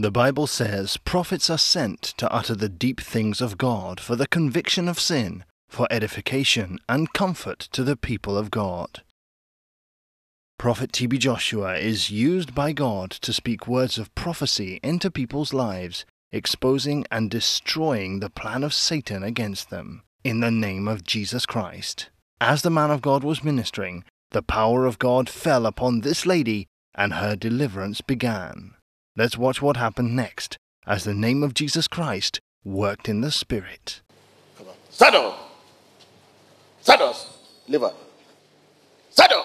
The Bible says prophets are sent to utter the deep things of God for the conviction of sin, for edification and comfort to the people of God. Prophet TB Joshua is used by God to speak words of prophecy into people's lives, exposing and destroying the plan of Satan against them, in the name of Jesus Christ. As the man of God was ministering, the power of God fell upon this lady and her deliverance began. Let's watch what happened next as the name of Jesus Christ worked in the Spirit. Come on. Saddle. Saddles. Liver. Saddle.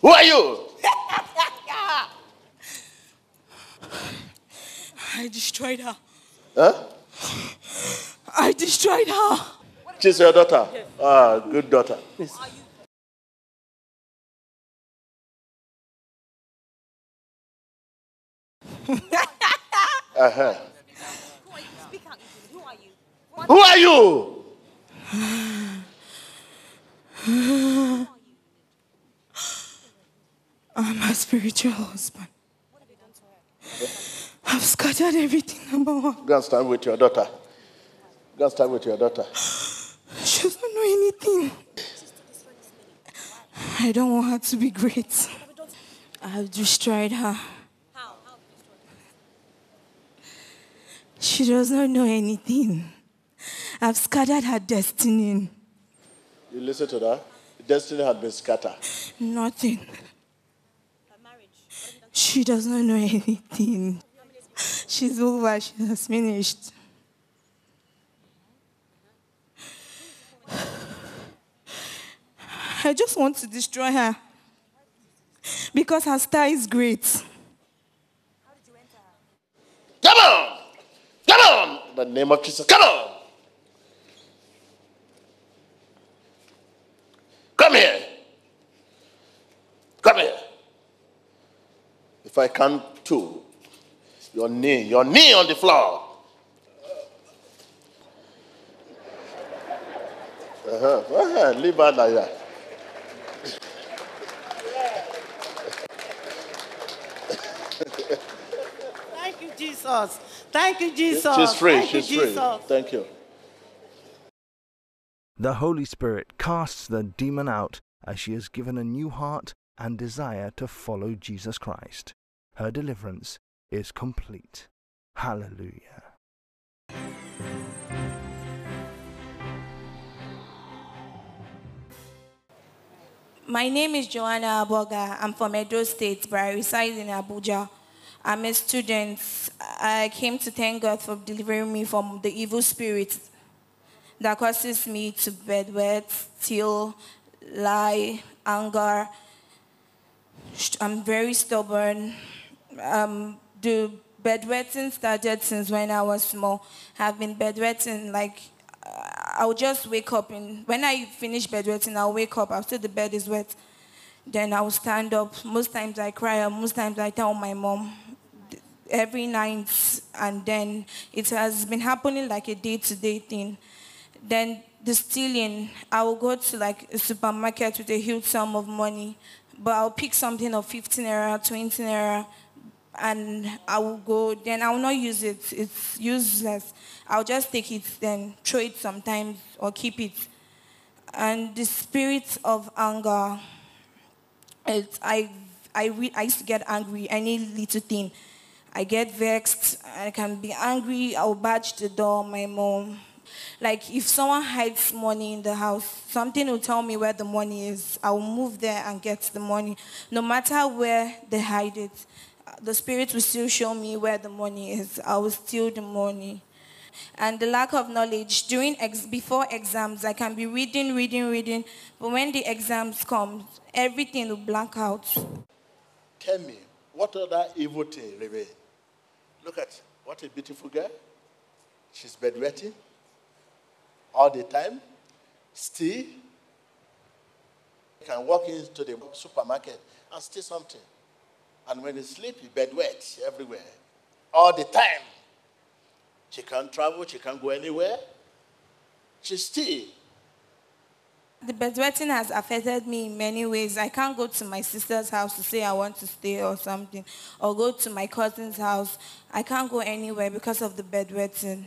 Who are you? I destroyed her. Huh? I destroyed her. She's your daughter. Ah, good daughter. Uh-huh. Who are you? I'm her spiritual husband. I've scattered everything about her. Go and stand with your daughter. Go and stand with your daughter. She doesn't know anything. I don't want her to be great. I've destroyed her. She does not know anything. I've scattered her destiny. You listen to that? Destiny had been scattered. Nothing. Her marriage. She does not know anything. She's over. She has finished. I just want to destroy her because her star is great. Come on! Come on! In the name of Jesus, come on! Come here. Come here. If I count two, your knee, your knee on the floor. Uh-huh. Uh-huh. Leave her like that. Thank you, Jesus. Thank you, Jesus. She's free. Thank She's you, free. Jesus. Thank you. The Holy Spirit casts the demon out as she is given a new heart and desire to follow Jesus Christ. Her deliverance is complete. Hallelujah. My name is Joanna Aboga. I'm from Edo State, but I reside in Abuja. I'm a student. I came to thank God for delivering me from the evil spirit that causes me to bedwet, steal, lie, anger. I'm very stubborn. Um, the bedwetting started since when I was small. I've been bedwetting like I'll just wake up and when I finish bedwetting, I'll wake up after the bed is wet. Then I'll stand up. Most times I cry, most times I tell my mom every night, and then it has been happening like a day-to-day thing. Then the stealing, I will go to like a supermarket with a huge sum of money, but I'll pick something of 15 naira, 20 naira, and I will go, then I will not use it. It's useless. I'll just take it, then throw it sometimes or keep it. And the spirit of anger, it, I, I, I used to get angry any little thing. I get vexed, I can be angry, I'll badge the door, my mom. Like if someone hides money in the house, something will tell me where the money is. I will move there and get the money. No matter where they hide it, the spirit will still show me where the money is. I will steal the money. And the lack of knowledge during ex- before exams, I can be reading, reading, reading, but when the exams come, everything will blank out. Tell me, what other evil thing remain? Look at what a beautiful girl. She's bedwetting all the time. Still, you can walk into the supermarket and steal something. And when you sleep, you bedwet everywhere. All the time. She can't travel, she can't go anywhere. She's still. The bedwetting has affected me in many ways. I can't go to my sister's house to say I want to stay or something, or go to my cousin's house. I can't go anywhere because of the bedwetting.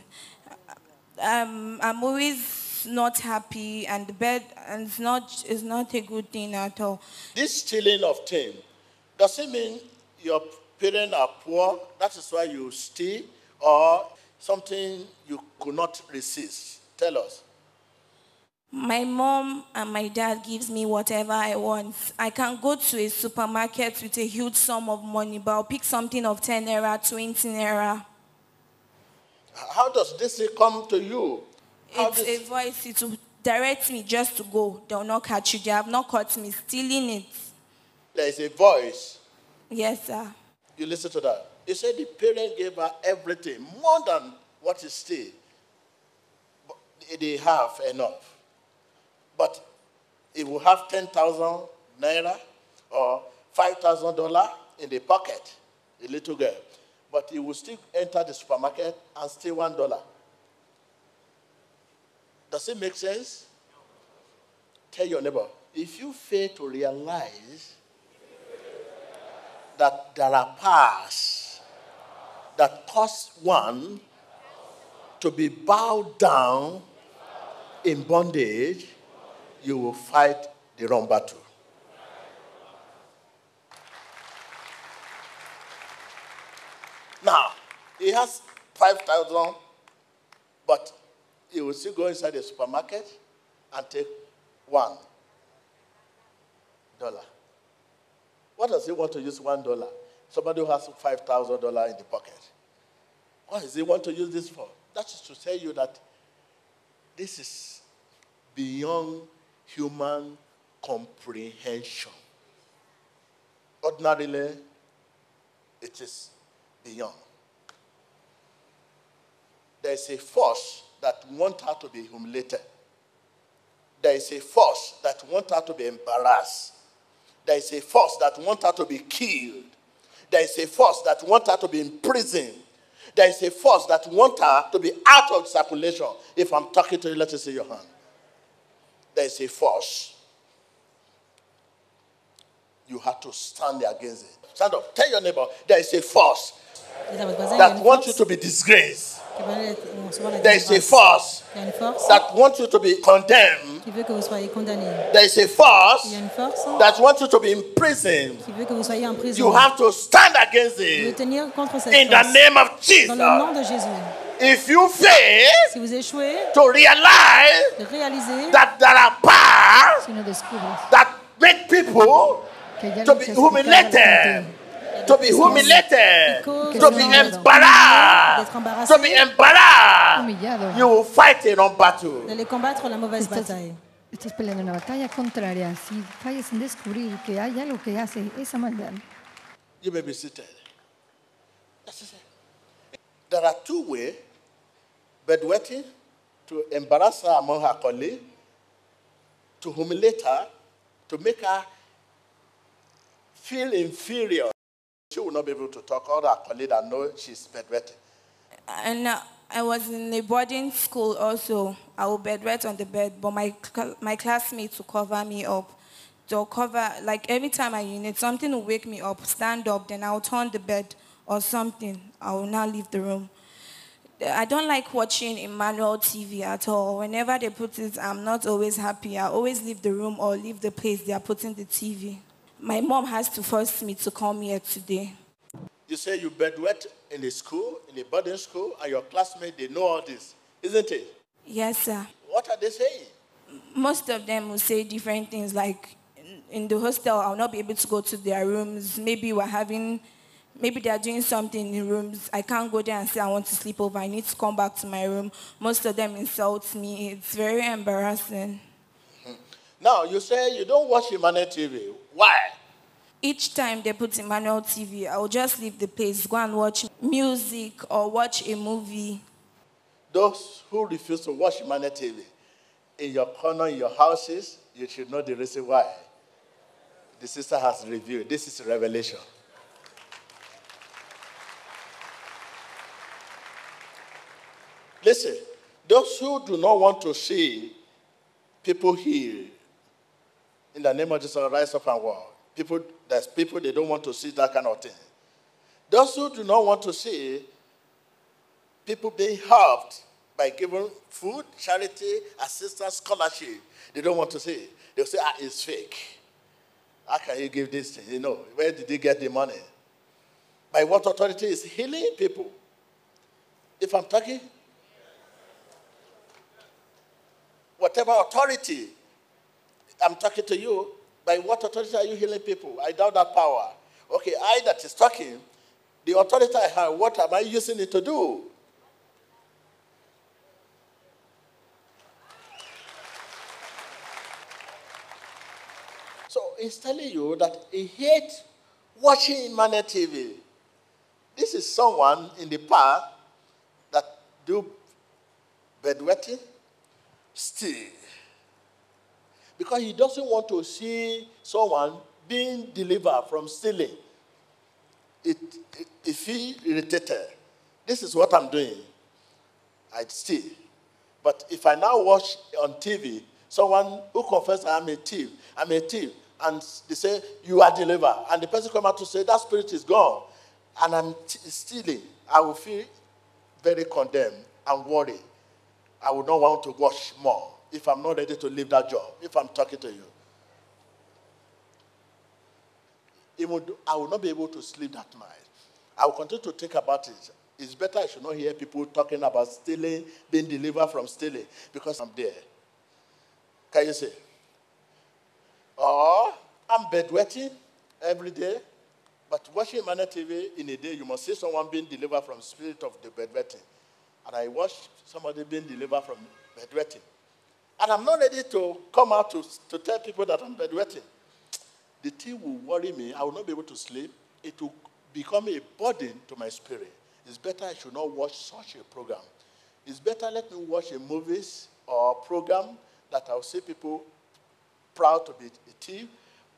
Um, I'm always not happy, and the bed it's not it's not a good thing at all. This stealing of things, does it mean your parents are poor? That is why you steal, or something you could not resist? Tell us. My mom and my dad gives me whatever I want. I can go to a supermarket with a huge sum of money, but I'll pick something of 10 naira, 20 naira. How does this come to you? How It's this- a voice. It will direct me just to go. They'll not catch you. They have not caught me stealing it. there is a voice. Yes, sir. You listen to that. He said the parent gave her everything, more than what is still. But they have enough. But he will have 10,000 naira or $5,000 in the pocket, the little girl. But he will still enter the supermarket and steal one dollar. Does it make sense? Tell your neighbor, if you fail to realize that there are paths that cause one to be bowed down in bondage, you will fight the wrong battle. Now, he has 5,000, but he will still go inside the supermarket and take one dollar. What does he want to use one dollar? Somebody who has five thousand dollar in the pocket. What does he want to use this for? That is to tell you that this is beyond human comprehension. Ordinarily, it is beyond. There is a force that wants her to be humiliated. There is a force that wants her to be embarrassed. There is a force that wants her to be killed. There is a force that wants her to be imprisoned. There is a force that wants her to be out of circulation. If I'm talking to you, let us see your hand. There is a force. You have to stand against it. Stand up. Tell your neighbor, there is a force Dites à votre voisin, il y a that wants you to be disgraced. qui veut être- recevoir la There is a force Il y a une force that wants you to be condemned. qui veut que vous soyez condamné. There is a force Il y a une force that wants you to be imprisoned. qui veut que vous soyez en prison. You have to stand against it tenir contre cette in the name of Dans le nom Jesus. De Jésus. If you fail Si vous échouez, to realize de réaliser that there are powers si no descubres that make people to be humiliated, to be humiliated, to be you embarrassed, to be embarrassed, you will fight in a wrong battle. d'aller combattre la mauvaise Estás, bataille. estás peleando una batalla contraria. Si fallas en descubrir que hay algo que hace esa maldad, You may be seated. There are two ways bedwetting to embarrass her among her colleagues, to humiliate her, to make her feel inferior. She will not be able to talk. All her colleagues that know she's bedwetting. And uh, I was in a boarding school also. I would bedwet on the bed, but my, my classmates will cover me up. They'll cover, like every time I unit, something will wake me up, stand up, then I'll turn the bed or something. I will now leave the room. I don't like watching Emmanuel TV at all. Whenever they put it, I'm not always happy. I always leave the room or leave the place they are putting the TV. My mom has to force me to come here today. You say you bedwet in a school, in a boarding school, and your classmates, they know all this, isn't it? Yes, sir. What are they saying? most of them will say different things like in, in the hostel i'll not be able to go to their rooms maybe we're having maybe they're doing something in rooms i can't go there and say i want to sleep over i need to come back to my room most of them insult me it's very embarrassing Now, you say you don't watch Emmanuel TV. Why? each time they put Emmanuel TV, I will just leave the place, go and watch music or watch a movie. Those who refuse to watch Emmanuel TV in your corner, in your houses, you should know the reason why. The sister has revealed. This is revelation. Listen, those who do not want to see people healed, In the name of Jesus, rise up and walk. People, there's people they don't want to see that kind of thing. Those who do not want to see people being helped by giving food, charity, assistance, scholarship, they don't want to see. They'll say, ah, it's fake. How can you give this thing? You know, where did they get the money? By what authority is healing people? If I'm talking, whatever authority I'm talking to you, by what authority are you healing people? I doubt that power. Okay, I that is talking, the authority I have, what am I using it to do? So he's telling you that he hates watching Emmanuel TV. This is someone in the past that do bedwetting, steal. Because he doesn't want to see someone being delivered from stealing. It, it, it feel irritated. This is what I'm doing. I'd steal. But if I now watch on TV someone who confesses I'm a thief, I'm a thief, and they say you are delivered, and the person come out to say that spirit is gone, and I'm t- stealing, I will feel very condemned and worried. I would not want to watch more if I'm not ready to leave that job, if I'm talking to you. Even I will not be able to sleep that night. I will continue to think about it. It's better I should not hear people talking about stealing, being delivered from stealing, because I'm there. Can you see? Or I'm bedwetting every day, but watching Emmanuel TV in a day, you must see someone being delivered from spirit of the bedwetting. And I watch somebody being delivered from bedwetting. And I'm not ready to come out to, to tell people that I'm bedwetting. The thing will worry me. I will not be able to sleep. It will become a burden to my spirit. It's better I should not watch such a program. It's better let me watch a movies or a program that I'll see people proud to be a thief,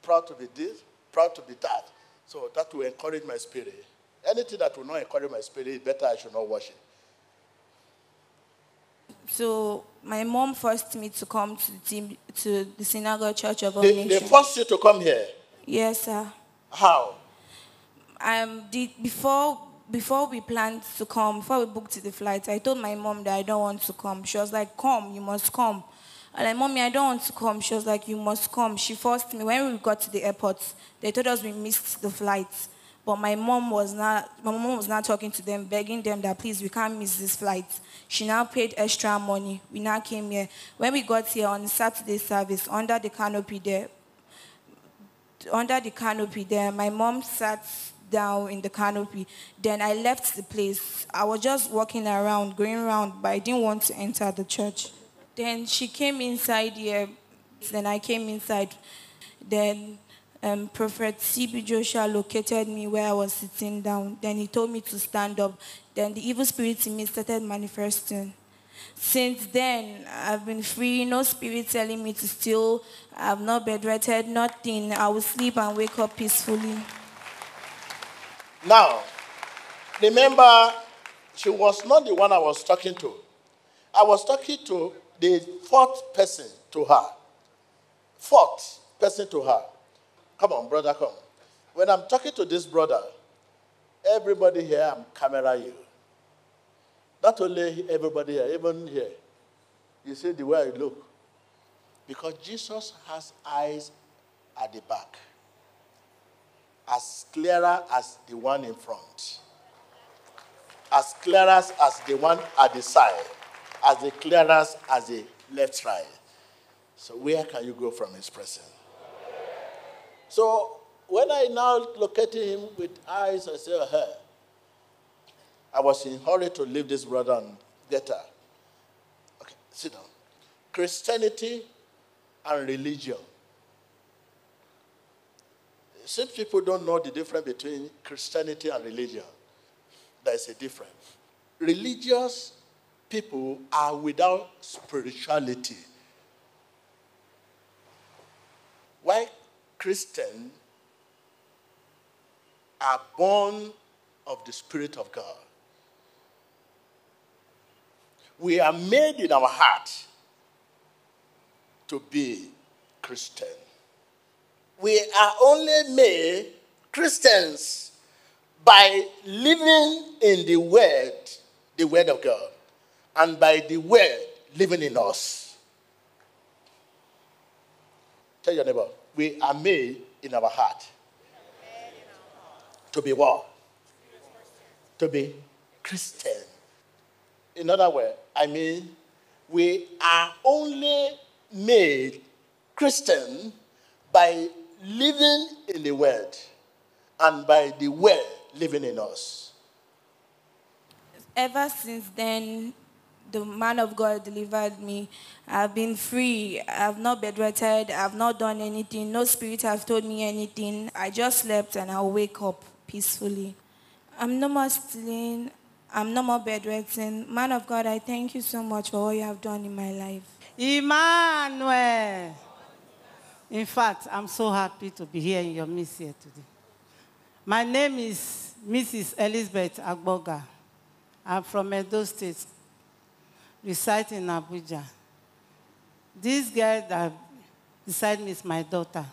proud to be this, proud to be that. So that will encourage my spirit. Anything that will not encourage my spirit, better I should not watch it. So my mom forced me to come to the, team, to the synagogue church of all They, they forced you to come here. Yes, sir. How? Um, the, before before we planned to come, before we booked the flight, I told my mom that I don't want to come. She was like, "Come, you must come." I'm like, "Mommy, I don't want to come." She was like, "You must come." She forced me. When we got to the airport, they told us we missed the flight, but my mom was not. My mom was not talking to them, begging them that please, we can't miss this flight. She now paid extra money. We now came here. When we got here on Saturday service, under the canopy there, under the canopy there. My mom sat down in the canopy. Then I left the place. I was just walking around, going around, but I didn't want to enter the church. Then she came inside here. Then I came inside. Then um, Prophet T.B. Joshua located me where I was sitting down. Then he told me to stand up. Then the evil spirits in me started manifesting. Since then, I've been free, no spirit telling me to steal. I've not bedwetted, nothing. I will sleep and wake up peacefully. Now, remember, she was not the one I was talking to. I was talking to the fourth person to her. Fourth person to her. Come on, brother, come. When I'm talking to this brother, everybody here, I'm camera you. Not only everybody here, even here. You see the way I look. Because Jesus has eyes at the back, as clearer as the one in front, as clearest as the one at the side, as the clearest as the left side. So, where can you go from his presence? So, when I now located him with eyes, I said, her. I was in hurry to leave this brother and get her. Okay, sit down. Christianity and religion. Since people don't know the difference between Christianity and religion, there is a difference. Religious people are without spirituality. Why Christians are born of the Spirit of God. We are made in our heart to be Christian. we are only made Christians by living in the Word, the Word of God, and by the Word living in us. Tell your neighbor, we are made in our heart. To be what? To be Christian. In other words, I mean, we are only made Christian by living in the Word and by the Word living in us. Ever since then, the man of God delivered me. I've been free. I've not bedwetted. I've not done anything. No spirit has told me anything. I just slept and I'll wake up peacefully. I'm no more stealing. I'm no more bedwetting. Man of God, I thank you so much for all you have done in my life. Emmanuel. In fact, I'm so happy to be here in your midst here today. My name is Mrs. Elizabeth Agboga. I'm from Edo State, reside in Abuja. This girl that beside me is my daughter.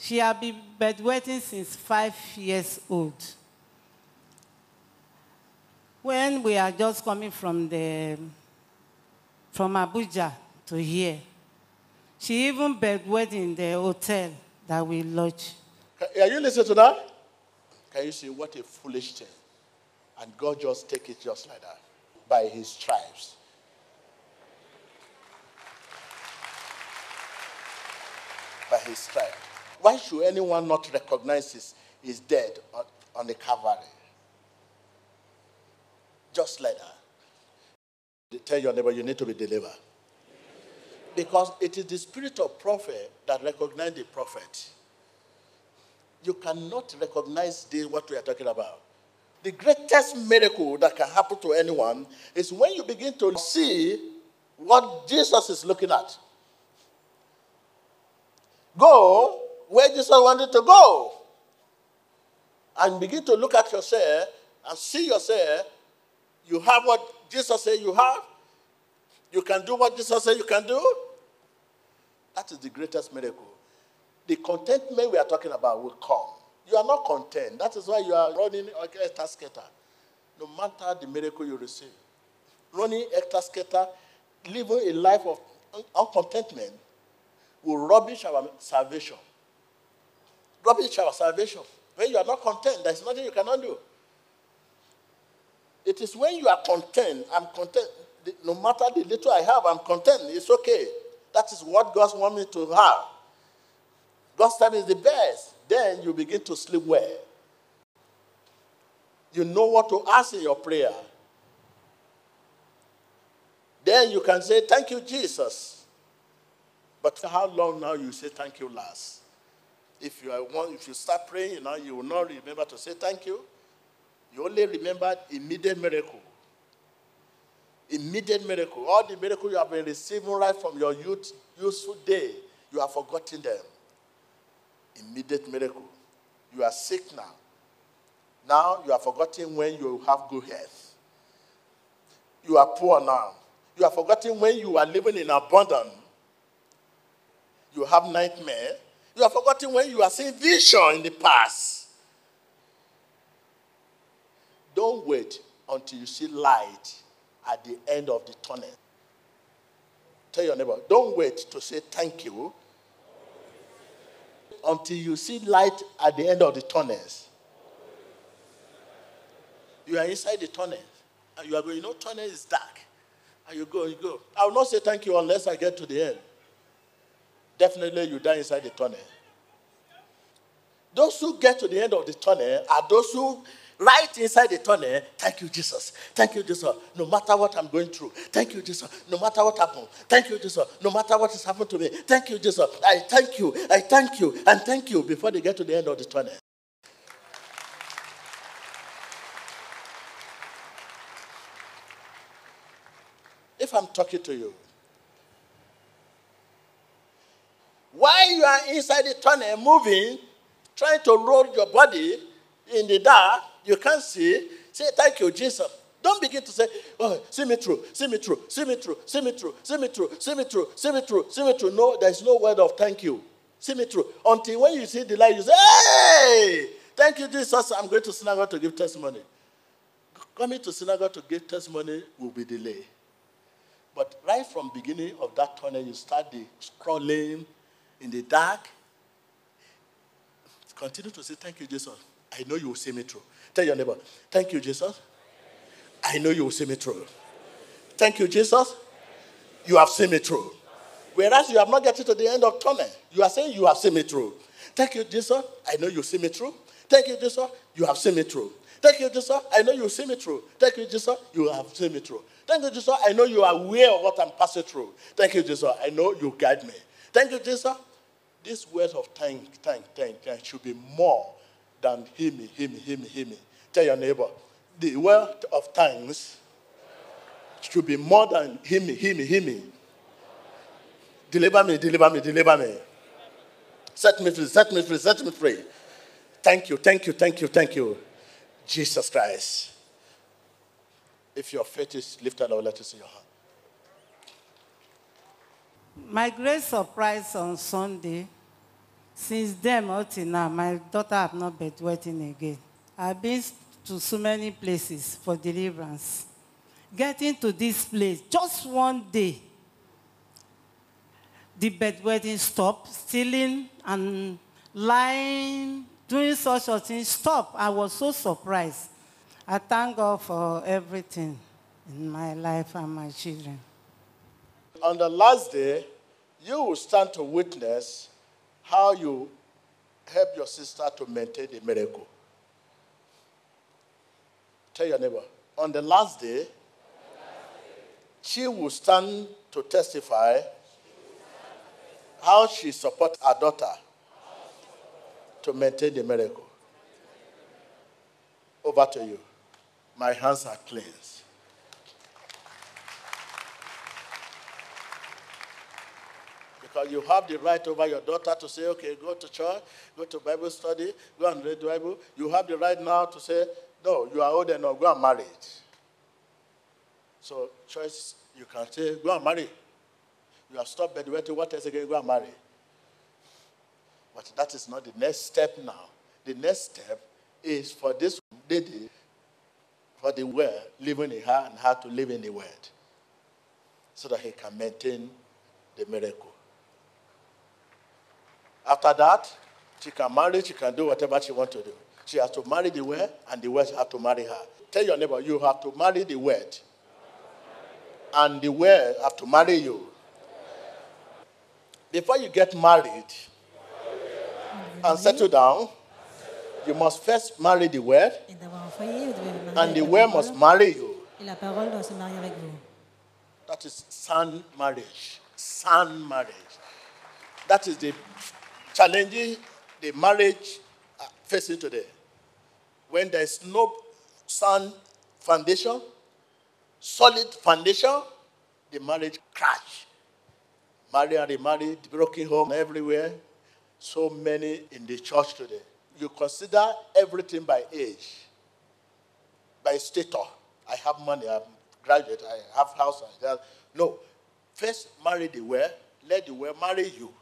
She has been bedwetting since five years old. When we are just coming from the from Abuja to here, she even bedwetted in the hotel that we lodge. Are you listening to that? Can you see what a foolish thing? And God just take it just like that by his stripes. By his stripes. Why should anyone not recognize his, his dead on, on the Calvary? Just like that. Tell your neighbor you need to be delivered. Because it is the spirit of prophet that recognize the prophet. You cannot recognize the, what we are talking about. The greatest miracle that can happen to anyone is when you begin to see what Jesus is looking at. Go where Jesus wanted to go. And begin to look at yourself and see yourself. You have what Jesus said you have. You can do what Jesus said you can do. That is the greatest miracle. The contentment we are talking about will come. You are not content. That is why you are running extra skater. No matter the miracle you receive. Running extra skater, living a life of uncontentment will rubbish our salvation. Rubbish our salvation. When you are not content, there's nothing you cannot do. It is when you are content, I'm content. No matter the little I have, I'm content. It's okay. That is what God wants me to have. God's time is the best. Then you begin to sleep well. You know what to ask in your prayer. Then you can say, Thank you, Jesus. But how long now you say thank you last? If you, are one, if you start praying, you know, you will not remember to say thank you. You only remember immediate miracle. Immediate miracle. All the miracle you have been receiving right from your youth, useful day, you have forgotten them. Immediate miracle. You are sick now. Now you are forgotten when you have good health. You are poor now. You are forgotten when you are living in abundance. You have nightmare. You are forgotten when you are seeing vision in the past. Don't wait until you see light at the end of the tunnel. Tell your neighbor, don't wait to say thank you until you see light at the end of the tunnels. You are inside the tunnel, and you are going, you know, tunnel is dark. And you go, you go. I will not say thank you unless I get to the end. Definitely you die inside the tunnel. Those who get to the end of the tunnel are those who right inside the tunnel, thank you, Jesus. Thank you, Jesus. No matter what I'm going through, thank you, Jesus. No matter what happened, thank you, Jesus. No matter what has happened to me, thank you, Jesus. I thank you, I thank you, and thank you before they get to the end of the tunnel. If I'm talking to you, while you are inside the tunnel moving, trying to roll your body in the dark, you can't see. Say, thank you, Jesus. Don't begin to say, oh, see me through, see me through, see me through, see me through, see me through, see me through, see me through, see me through. No, there's no word of thank you. See me through. Until when you see the light, you say, Hey, thank you, Jesus. I'm going to synagogue to give testimony. Coming to synagogue to give testimony will be delayed. But right from beginning of that tunnel, you start the scrolling in the dark. Continue to say, Thank you, Jesus. I know you will see me through. Tell your neighbor, Thank you, Jesus. I know you will see me through. Thank you, Jesus. You have seen me through. Whereas you have not gotten to the end of tunnel, you are saying you have seen me through. Thank you, Jesus. I know you see me through. Thank you, Jesus. You have seen me through. Thank you, Jesus. I know you see me through. Thank you, Jesus. You have seen me through. Thank you, Jesus. I know you are aware of what I'm passing through. Thank you, Jesus. I know you guide me. Thank you, Jesus. This word of thank, thank, thank, thank should be more than hear me, hear me, hear me, hear me. Tell your neighbor, the word of thanks should be more than hear me, hear me, hear me. Deliver me, deliver me, deliver me. Set me free, set me free, set me free. Thank you, thank you, thank you, thank you. Jesus Christ. If your faith is lifted, I will let you see your hand. My great surprise on Sunday, since then up till now, my daughter have not been waiting again. I've been to so many places for deliverance. Getting to this place, just one day, the bedwetting stopped, stealing and lying, doing such a thing stopped. I was so surprised. I thank God for everything in my life and my children. On the last day, you will stand to witness how you help your sister to maintain the miracle. Tell your neighbor, on the last day, she will stand to testify how she supports her daughter to maintain the miracle. Over to you. My hands are cleansed. You have the right over your daughter to say, okay, go to church, go to Bible study, go and read the Bible. You have the right now to say, no, you are old enough, go and marry it. So, choice, you can say, go and marry. You have stopped bedwetting, what else again? Go and marry. But that is not the next step now. The next step is for this lady, for the word living in her and her to live in the word so that he can maintain the miracle. After that, she can marry, she can do whatever she wants to do. She has to marry the word, and the word has to marry her. Tell your neighbor, you have to marry the word, and the word have to marry you. Before you get married and settle down, you must first marry the word, Et d'avoir un foyer, vous devez vous marier and the word must marry you. Et la parole doit se marier avec vous. That is sound marriage. Sound marriage. That is the challenging the marriage uh, facing today. When there is no sound foundation, solid foundation, the marriage crash. Marry and remarry, broken home everywhere. So many in the church today. You consider everything by age by status. I have money, I'm graduate, I have house. No. First, marry the well, let the well marry you.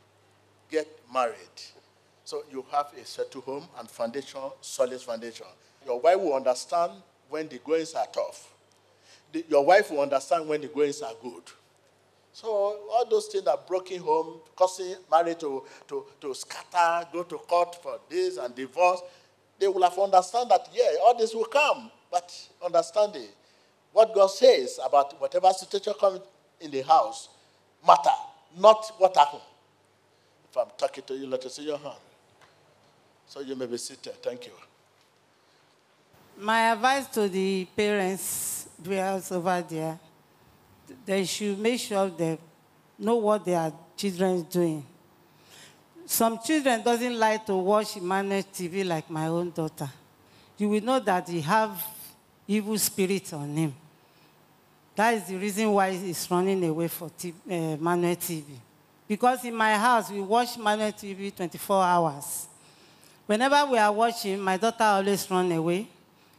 Get married. So you have a settled home and foundation, solid foundation. Your wife will understand when the goings are tough. The- your wife will understand when the goings are good. So all those things are broken home, causing marriage to, to, to scatter, go to court for this and divorce. They will have understand that, yeah, all this will come. But understanding what God says about whatever situation comes in the house matter, not what happened. I'm talking to you, let us see your hand. So you may be seated. Thank you. My advice to the parents dwellers over there, they should make sure they know what their children is doing. Some children doesn't like to watch Emmanuel TV like my own daughter. You will know that he have evil spirit on him. That is the reason why he's running away for T- uh, Manuel TV. Because in my house, we watch Manuel TV 24 hours. Whenever we are watching, my daughter always run away.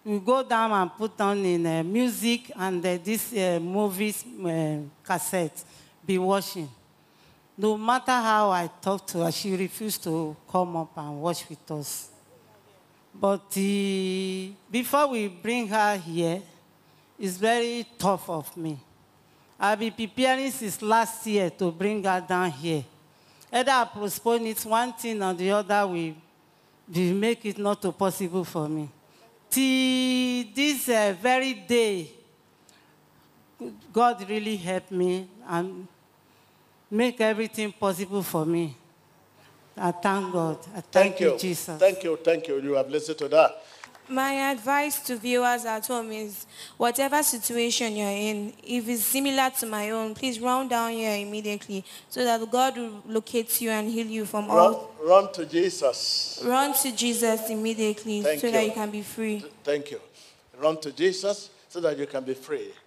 We go down and put on in uh, music and uh, this uh, movies uh, cassette, be watching. No matter how I talk to her, she refused to come up and watch with us. But before we bring her here, it's very tough of me. I've been preparing since last year to bring her down here. Either I postpone it one thing or the other will, will make it not possible for me. Till this uh, very day, God really helped me and make everything possible for me. I thank God. I thank, Thank you. Jesus. Thank you. Thank you. You have listened to that. My advice to viewers at home is whatever situation you're in, if it's similar to my own, please run down here immediately so that God will locate you and heal you from Run, all. run to Jesus. Run to Jesus immediately Thank so that you. you can be free. Thank you. Run to Jesus so that you can be free.